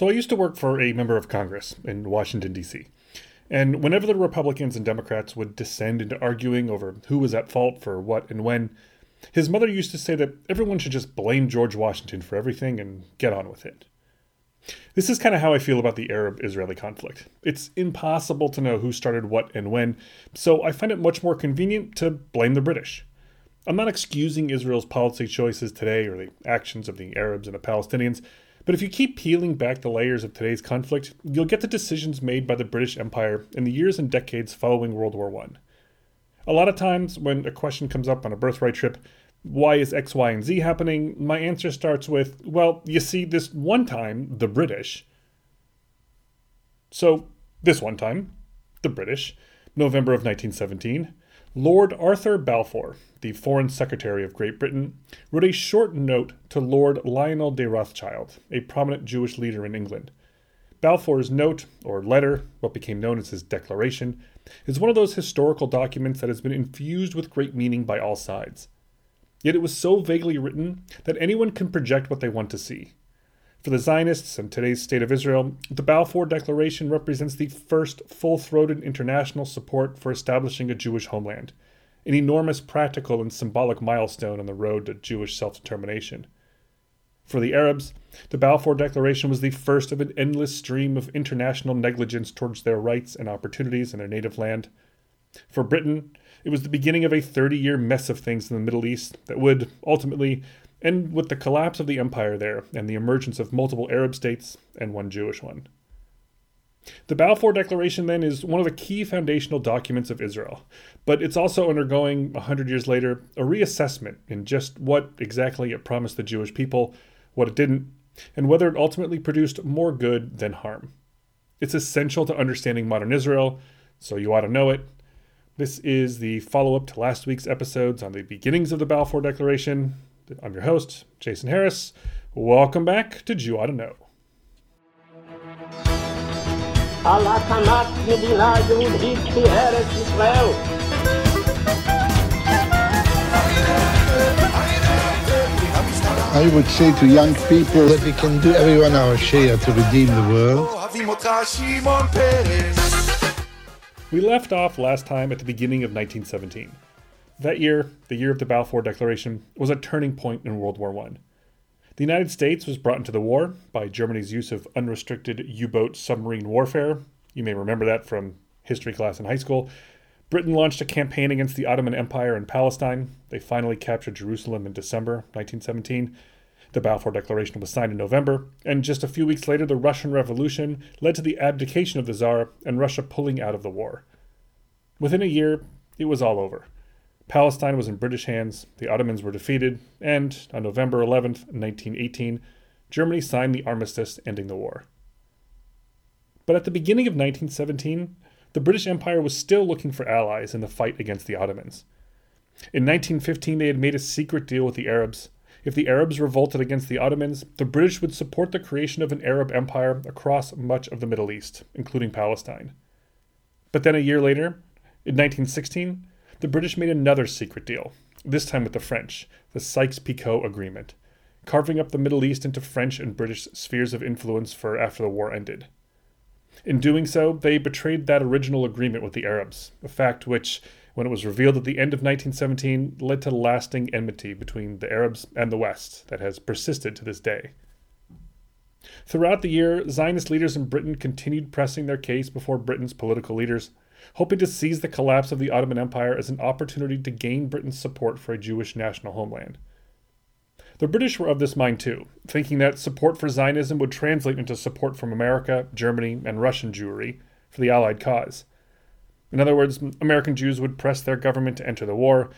So I used to work for a member of Congress in Washington, D.C. And whenever the Republicans and Democrats would descend into arguing over who was at fault for what and when, his mother used to say that everyone should just blame George Washington for everything and get on with it. This is kind of how I feel about the Arab Israeli conflict. It's impossible to know who started what and when, so I find it much more convenient to blame the British. I'm not excusing Israel's policy choices today or the actions of the Arabs and the Palestinians. But if you keep peeling back the layers of today's conflict, you'll get the decisions made by the British Empire in the years and decades following World War I. A lot of times, when a question comes up on a birthright trip, why is X, Y, and Z happening? My answer starts with, well, you see, this one time, the British. So, this one time, the British, November of 1917, Lord Arthur Balfour, the Foreign Secretary of Great Britain, wrote a short note to Lord Lionel de Rothschild, a prominent Jewish leader in England. Balfour's note, or letter, what became known as his declaration, is one of those historical documents that has been infused with great meaning by all sides. Yet it was so vaguely written that anyone can project what they want to see. For the Zionists and today's state of Israel, the Balfour Declaration represents the first full throated international support for establishing a Jewish homeland, an enormous practical and symbolic milestone on the road to Jewish self determination. For the Arabs, the Balfour Declaration was the first of an endless stream of international negligence towards their rights and opportunities in their native land. For Britain, it was the beginning of a 30 year mess of things in the Middle East that would, ultimately, and with the collapse of the empire there and the emergence of multiple Arab states and one Jewish one. The Balfour Declaration, then, is one of the key foundational documents of Israel, but it's also undergoing, a hundred years later, a reassessment in just what exactly it promised the Jewish people, what it didn't, and whether it ultimately produced more good than harm. It's essential to understanding modern Israel, so you ought to know it. This is the follow up to last week's episodes on the beginnings of the Balfour Declaration, I'm your host, Jason Harris. Welcome back to Jew Ought to Know. I would say to young people that we can do everyone our share to redeem the world. We left off last time at the beginning of 1917. That year, the year of the Balfour Declaration, was a turning point in World War I. The United States was brought into the war by Germany's use of unrestricted U boat submarine warfare. You may remember that from history class in high school. Britain launched a campaign against the Ottoman Empire in Palestine. They finally captured Jerusalem in December 1917. The Balfour Declaration was signed in November, and just a few weeks later, the Russian Revolution led to the abdication of the Tsar and Russia pulling out of the war. Within a year, it was all over. Palestine was in British hands, the Ottomans were defeated, and on November 11, 1918, Germany signed the armistice ending the war. But at the beginning of 1917, the British Empire was still looking for allies in the fight against the Ottomans. In 1915, they had made a secret deal with the Arabs. If the Arabs revolted against the Ottomans, the British would support the creation of an Arab empire across much of the Middle East, including Palestine. But then a year later, in 1916, the British made another secret deal, this time with the French, the Sykes Picot Agreement, carving up the Middle East into French and British spheres of influence for after the war ended. In doing so, they betrayed that original agreement with the Arabs, a fact which, when it was revealed at the end of 1917, led to lasting enmity between the Arabs and the West that has persisted to this day. Throughout the year, Zionist leaders in Britain continued pressing their case before Britain's political leaders, hoping to seize the collapse of the Ottoman Empire as an opportunity to gain Britain's support for a Jewish national homeland. The British were of this mind too, thinking that support for Zionism would translate into support from America, Germany, and Russian Jewry for the Allied cause. In other words, American Jews would press their government to enter the war,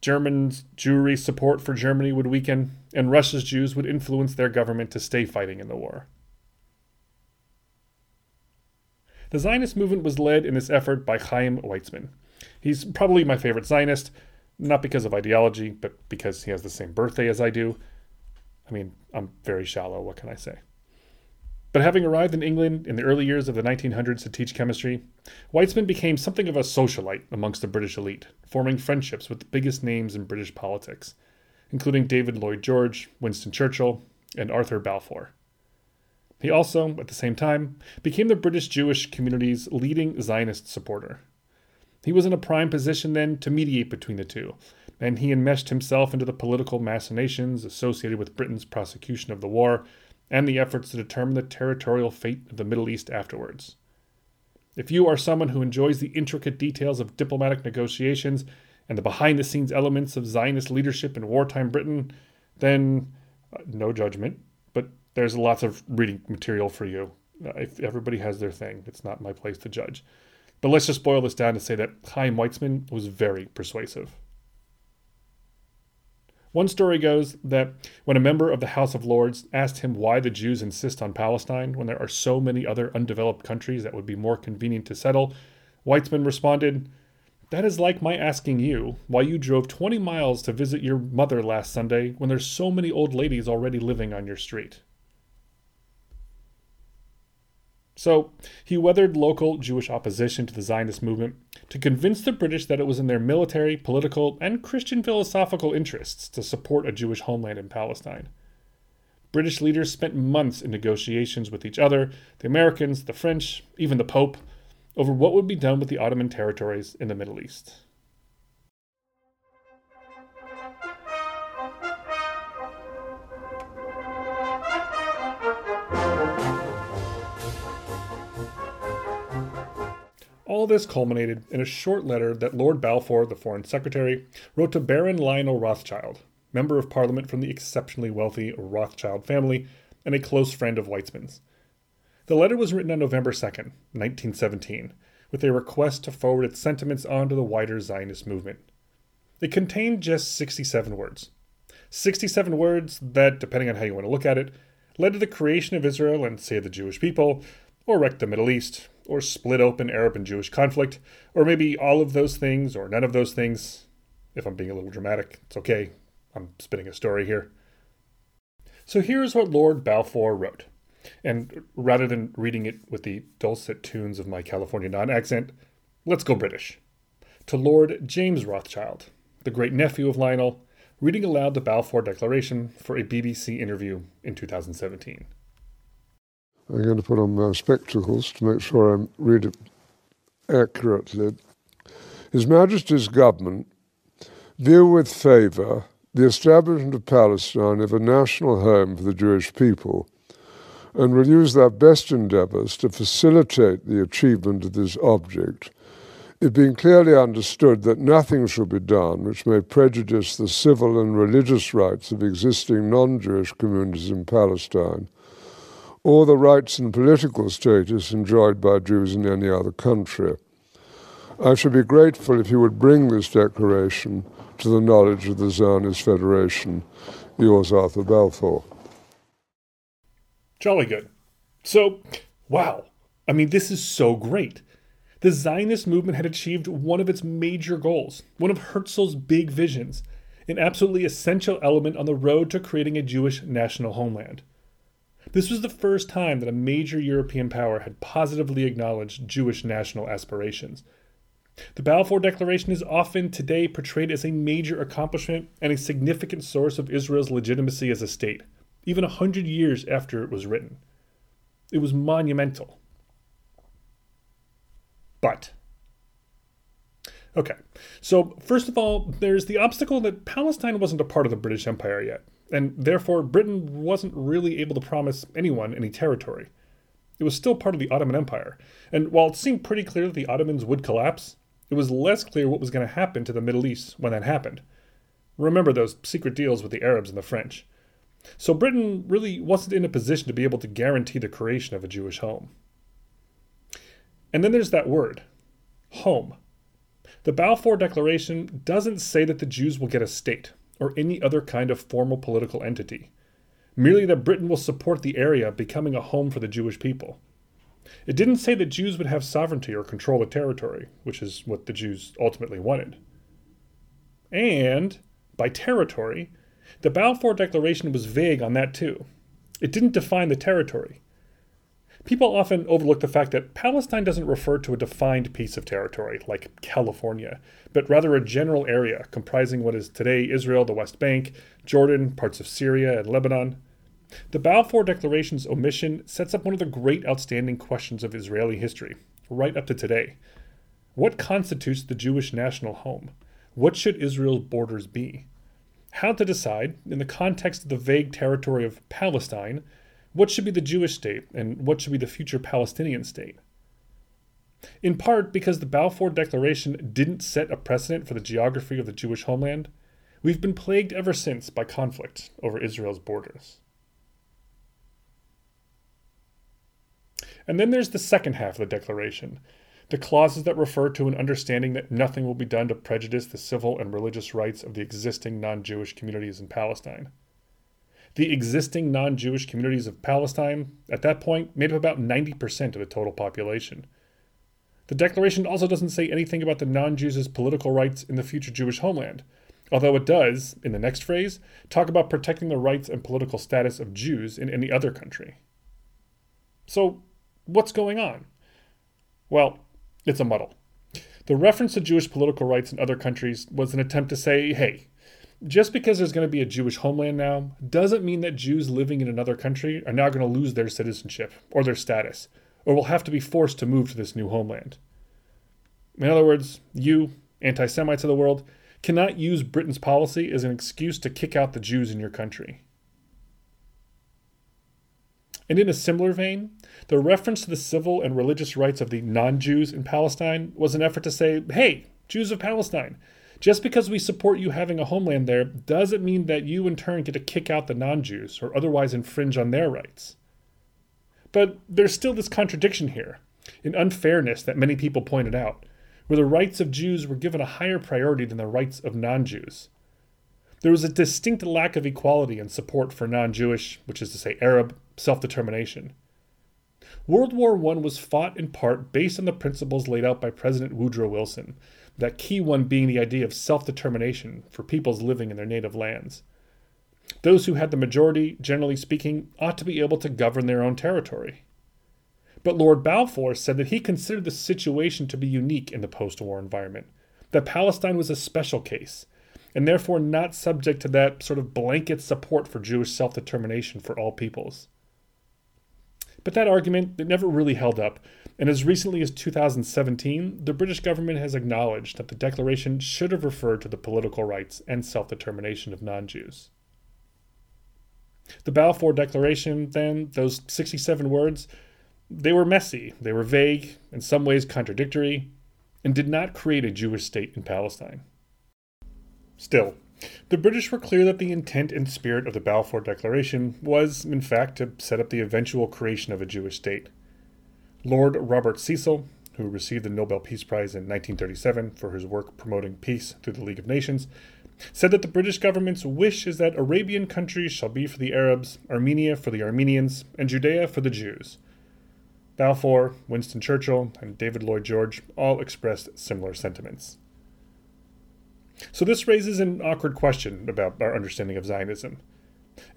Germans' Jewry support for Germany would weaken, and Russia's Jews would influence their government to stay fighting in the war. The Zionist movement was led in this effort by Chaim Weizmann. He's probably my favorite Zionist, not because of ideology, but because he has the same birthday as I do. I mean, I'm very shallow, what can I say? But having arrived in England in the early years of the 1900s to teach chemistry, Weizmann became something of a socialite amongst the British elite, forming friendships with the biggest names in British politics, including David Lloyd George, Winston Churchill, and Arthur Balfour. He also, at the same time, became the British Jewish community's leading Zionist supporter. He was in a prime position then to mediate between the two, and he enmeshed himself into the political machinations associated with Britain's prosecution of the war and the efforts to determine the territorial fate of the Middle East afterwards. If you are someone who enjoys the intricate details of diplomatic negotiations and the behind the scenes elements of Zionist leadership in wartime Britain, then uh, no judgment, there's lots of reading material for you. Uh, if everybody has their thing, it's not my place to judge. But let's just boil this down to say that Chaim Weizmann was very persuasive. One story goes that when a member of the House of Lords asked him why the Jews insist on Palestine when there are so many other undeveloped countries that would be more convenient to settle, Weizmann responded, That is like my asking you why you drove 20 miles to visit your mother last Sunday when there's so many old ladies already living on your street. So he weathered local Jewish opposition to the Zionist movement to convince the British that it was in their military, political, and Christian philosophical interests to support a Jewish homeland in Palestine. British leaders spent months in negotiations with each other, the Americans, the French, even the Pope, over what would be done with the Ottoman territories in the Middle East. All this culminated in a short letter that Lord Balfour, the Foreign Secretary, wrote to Baron Lionel Rothschild, Member of Parliament from the exceptionally wealthy Rothschild family and a close friend of Weizmann's. The letter was written on November 2nd, 1917, with a request to forward its sentiments on to the wider Zionist movement. It contained just 67 words. 67 words that, depending on how you want to look at it, led to the creation of Israel and save the Jewish people, or wreck the Middle East, or split open Arab and Jewish conflict, or maybe all of those things or none of those things. If I'm being a little dramatic, it's okay. I'm spinning a story here. So here's what Lord Balfour wrote. And rather than reading it with the dulcet tunes of my California non accent, let's go British. To Lord James Rothschild, the great nephew of Lionel, reading aloud the Balfour Declaration for a BBC interview in 2017. I'm going to put on my spectacles to make sure I read it accurately. His Majesty's government view with favour the establishment of Palestine as a national home for the Jewish people and will use their best endeavours to facilitate the achievement of this object, it being clearly understood that nothing shall be done which may prejudice the civil and religious rights of existing non Jewish communities in Palestine or the rights and political status enjoyed by Jews in any other country. I should be grateful if you would bring this declaration to the knowledge of the Zionist Federation. Yours, Arthur Balfour. Jolly good. So, wow. I mean, this is so great. The Zionist movement had achieved one of its major goals, one of Herzl's big visions, an absolutely essential element on the road to creating a Jewish national homeland. This was the first time that a major European power had positively acknowledged Jewish national aspirations. The Balfour Declaration is often today portrayed as a major accomplishment and a significant source of Israel's legitimacy as a state, even a hundred years after it was written. It was monumental. But, okay, so first of all, there's the obstacle that Palestine wasn't a part of the British Empire yet and therefore Britain wasn't really able to promise anyone any territory. It was still part of the Ottoman Empire, and while it seemed pretty clear that the Ottomans would collapse, it was less clear what was going to happen to the Middle East when that happened. Remember those secret deals with the Arabs and the French. So Britain really wasn't in a position to be able to guarantee the creation of a Jewish home. And then there's that word home. The Balfour Declaration doesn't say that the Jews will get a state or any other kind of formal political entity, merely that Britain will support the area becoming a home for the Jewish people. It didn't say that Jews would have sovereignty or control the territory, which is what the Jews ultimately wanted. And, by territory, the Balfour Declaration was vague on that too. It didn't define the territory. People often overlook the fact that Palestine doesn't refer to a defined piece of territory, like California, but rather a general area comprising what is today Israel, the West Bank, Jordan, parts of Syria, and Lebanon. the Balfour Declaration's omission sets up one of the great outstanding questions of Israeli history, right up to today. What constitutes the Jewish national home? What should Israel's borders be? How to decide, in the context of the vague territory of Palestine, what should be the Jewish state and what should be the future Palestinian state? In part because the Balfour Declaration didn't set a precedent for the geography of the Jewish homeland, we've been plagued ever since by conflict over Israel's borders. And then there's the second half of the Declaration, the clauses that refer to an understanding that nothing will be done to prejudice the civil and religious rights of the existing non Jewish communities in Palestine. The existing non Jewish communities of Palestine, at that point, made up about 90% of the total population. The Declaration also doesn't say anything about the non Jews' political rights in the future Jewish homeland, although it does, in the next phrase, talk about protecting the rights and political status of Jews in any other country. So, what's going on? Well, it's a muddle. The reference to Jewish political rights in other countries was an attempt to say, hey, just because there's going to be a Jewish homeland now doesn't mean that Jews living in another country are now going to lose their citizenship or their status, or will have to be forced to move to this new homeland. In other words, you, anti Semites of the world, cannot use Britain's policy as an excuse to kick out the Jews in your country. And in a similar vein, the reference to the civil and religious rights of the non Jews in Palestine was an effort to say, hey, Jews of Palestine, just because we support you having a homeland there doesn't mean that you in turn get to kick out the non Jews or otherwise infringe on their rights. But there's still this contradiction here, an unfairness that many people pointed out, where the rights of Jews were given a higher priority than the rights of non Jews. There was a distinct lack of equality and support for non Jewish, which is to say Arab, self determination. World War I was fought in part based on the principles laid out by President Woodrow Wilson, that key one being the idea of self determination for peoples living in their native lands. Those who had the majority, generally speaking, ought to be able to govern their own territory. But Lord Balfour said that he considered the situation to be unique in the post war environment, that Palestine was a special case, and therefore not subject to that sort of blanket support for Jewish self determination for all peoples. But that argument it never really held up, and as recently as 2017, the British government has acknowledged that the declaration should have referred to the political rights and self determination of non Jews. The Balfour Declaration, then, those 67 words, they were messy, they were vague, in some ways contradictory, and did not create a Jewish state in Palestine. Still, the British were clear that the intent and spirit of the Balfour Declaration was, in fact, to set up the eventual creation of a Jewish state. Lord Robert Cecil, who received the Nobel Peace Prize in 1937 for his work promoting peace through the League of Nations, said that the British government's wish is that Arabian countries shall be for the Arabs, Armenia for the Armenians, and Judea for the Jews. Balfour, Winston Churchill, and David Lloyd George all expressed similar sentiments. So this raises an awkward question about our understanding of Zionism.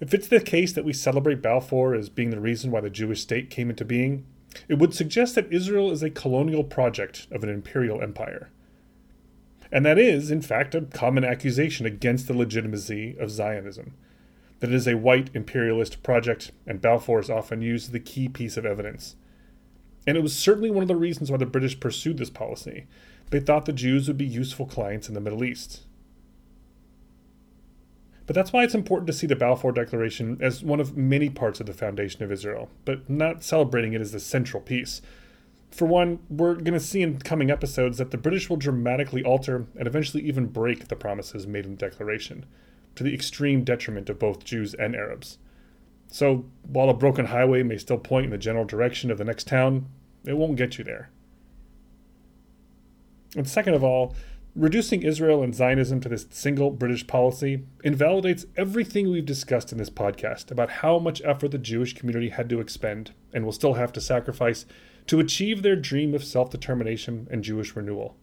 If it's the case that we celebrate Balfour as being the reason why the Jewish state came into being, it would suggest that Israel is a colonial project of an imperial empire. And that is, in fact, a common accusation against the legitimacy of Zionism. That it is a white imperialist project, and Balfour is often used as the key piece of evidence. And it was certainly one of the reasons why the British pursued this policy, they thought the Jews would be useful clients in the Middle East. But that's why it's important to see the Balfour Declaration as one of many parts of the foundation of Israel, but not celebrating it as the central piece. For one, we're going to see in coming episodes that the British will dramatically alter and eventually even break the promises made in the Declaration, to the extreme detriment of both Jews and Arabs. So, while a broken highway may still point in the general direction of the next town, it won't get you there. And second of all, reducing Israel and Zionism to this single British policy invalidates everything we've discussed in this podcast about how much effort the Jewish community had to expend and will still have to sacrifice to achieve their dream of self determination and Jewish renewal.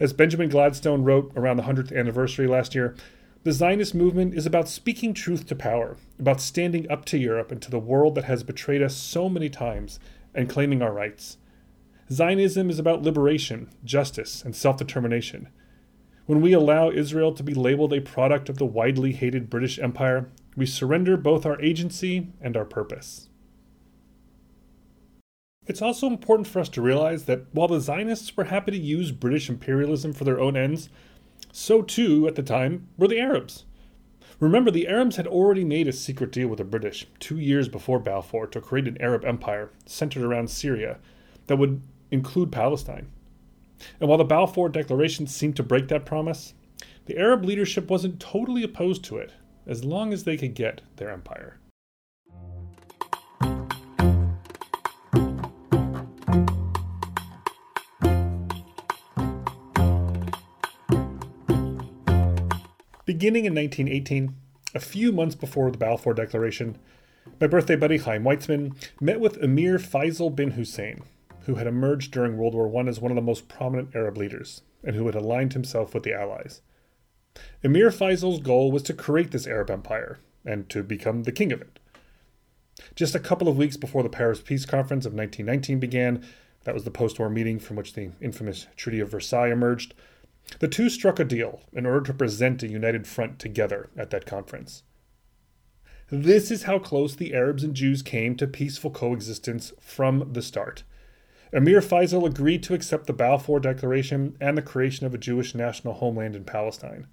As Benjamin Gladstone wrote around the 100th anniversary last year, the Zionist movement is about speaking truth to power, about standing up to Europe and to the world that has betrayed us so many times and claiming our rights. Zionism is about liberation, justice, and self determination. When we allow Israel to be labeled a product of the widely hated British Empire, we surrender both our agency and our purpose. It's also important for us to realize that while the Zionists were happy to use British imperialism for their own ends, so too, at the time, were the Arabs. Remember, the Arabs had already made a secret deal with the British two years before Balfour to create an Arab empire centered around Syria that would include Palestine. And while the Balfour Declaration seemed to break that promise, the Arab leadership wasn't totally opposed to it, as long as they could get their empire. Beginning in 1918, a few months before the Balfour Declaration, my birthday buddy Chaim Weizmann met with Emir Faisal bin Hussein, who had emerged during World War I as one of the most prominent Arab leaders, and who had aligned himself with the Allies. Emir Faisal's goal was to create this Arab empire, and to become the king of it. Just a couple of weeks before the Paris Peace Conference of 1919 began, that was the post war meeting from which the infamous Treaty of Versailles emerged, the two struck a deal in order to present a united front together at that conference. This is how close the Arabs and Jews came to peaceful coexistence from the start. Emir Faisal agreed to accept the Balfour Declaration and the creation of a Jewish national homeland in Palestine.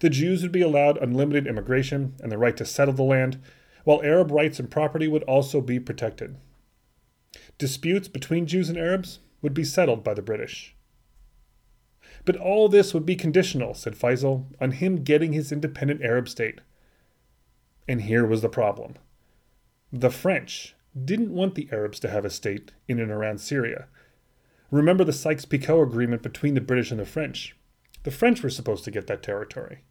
The Jews would be allowed unlimited immigration and the right to settle the land, while Arab rights and property would also be protected. Disputes between Jews and Arabs would be settled by the British. But all this would be conditional, said Faisal, on him getting his independent Arab state. And here was the problem the French didn't want the Arabs to have a state in and around Syria. Remember the Sykes Picot Agreement between the British and the French. The French were supposed to get that territory.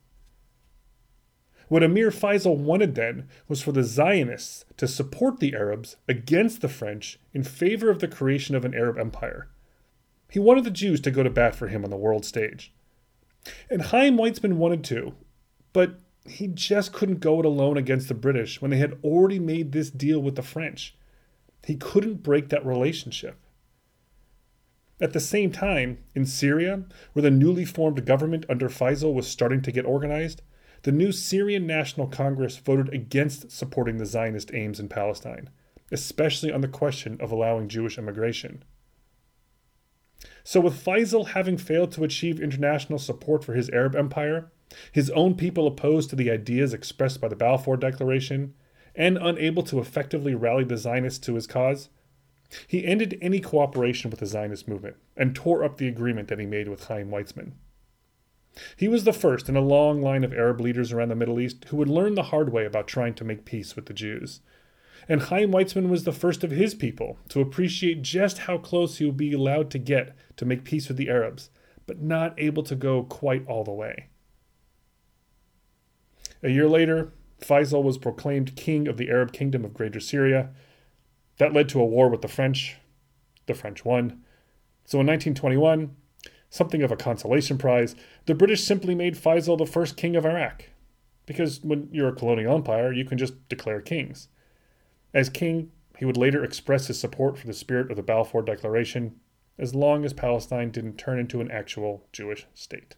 What Emir Faisal wanted then was for the Zionists to support the Arabs against the French in favor of the creation of an Arab empire. He wanted the Jews to go to bat for him on the world stage. And Chaim Weizmann wanted to, but he just couldn't go it alone against the British when they had already made this deal with the French. He couldn't break that relationship. At the same time, in Syria, where the newly formed government under Faisal was starting to get organized, the new Syrian National Congress voted against supporting the Zionist aims in Palestine, especially on the question of allowing Jewish immigration. So, with Faisal having failed to achieve international support for his Arab empire, his own people opposed to the ideas expressed by the Balfour Declaration, and unable to effectively rally the Zionists to his cause, he ended any cooperation with the Zionist movement and tore up the agreement that he made with Chaim Weizmann. He was the first in a long line of Arab leaders around the Middle East who would learn the hard way about trying to make peace with the Jews and Chaim Weizmann was the first of his people to appreciate just how close he would be allowed to get to make peace with the Arabs, but not able to go quite all the way. A year later, Faisal was proclaimed king of the Arab kingdom of Greater Syria. That led to a war with the French. The French won. So in 1921, something of a consolation prize, the British simply made Faisal the first king of Iraq. Because when you're a colonial empire, you can just declare kings. As king, he would later express his support for the spirit of the Balfour Declaration as long as Palestine didn't turn into an actual Jewish state.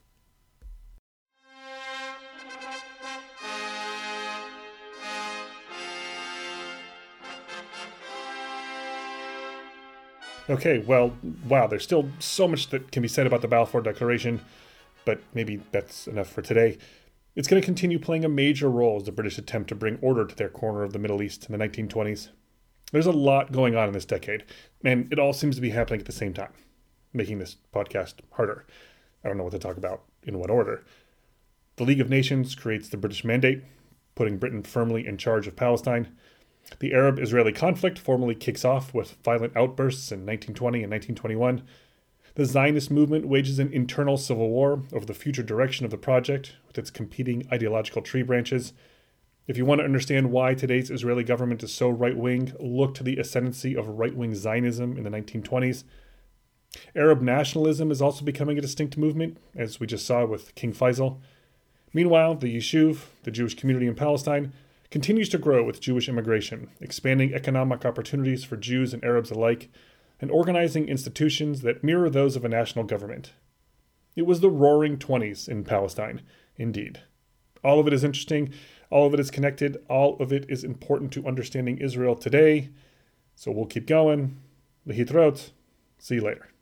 Okay, well, wow, there's still so much that can be said about the Balfour Declaration, but maybe that's enough for today. It's going to continue playing a major role as the British attempt to bring order to their corner of the Middle East in the 1920s. There's a lot going on in this decade, and it all seems to be happening at the same time, making this podcast harder. I don't know what to talk about in what order. The League of Nations creates the British Mandate, putting Britain firmly in charge of Palestine. The Arab Israeli conflict formally kicks off with violent outbursts in 1920 and 1921 the Zionist movement wages an internal civil war over the future direction of the project with its competing ideological tree branches. If you want to understand why today's Israeli government is so right wing, look to the ascendancy of right wing Zionism in the 1920s. Arab nationalism is also becoming a distinct movement, as we just saw with King Faisal. Meanwhile, the Yishuv, the Jewish community in Palestine, continues to grow with Jewish immigration, expanding economic opportunities for Jews and Arabs alike and organizing institutions that mirror those of a national government. It was the roaring 20s in Palestine, indeed. All of it is interesting, all of it is connected, all of it is important to understanding Israel today. So we'll keep going. Lehitrot. See you later.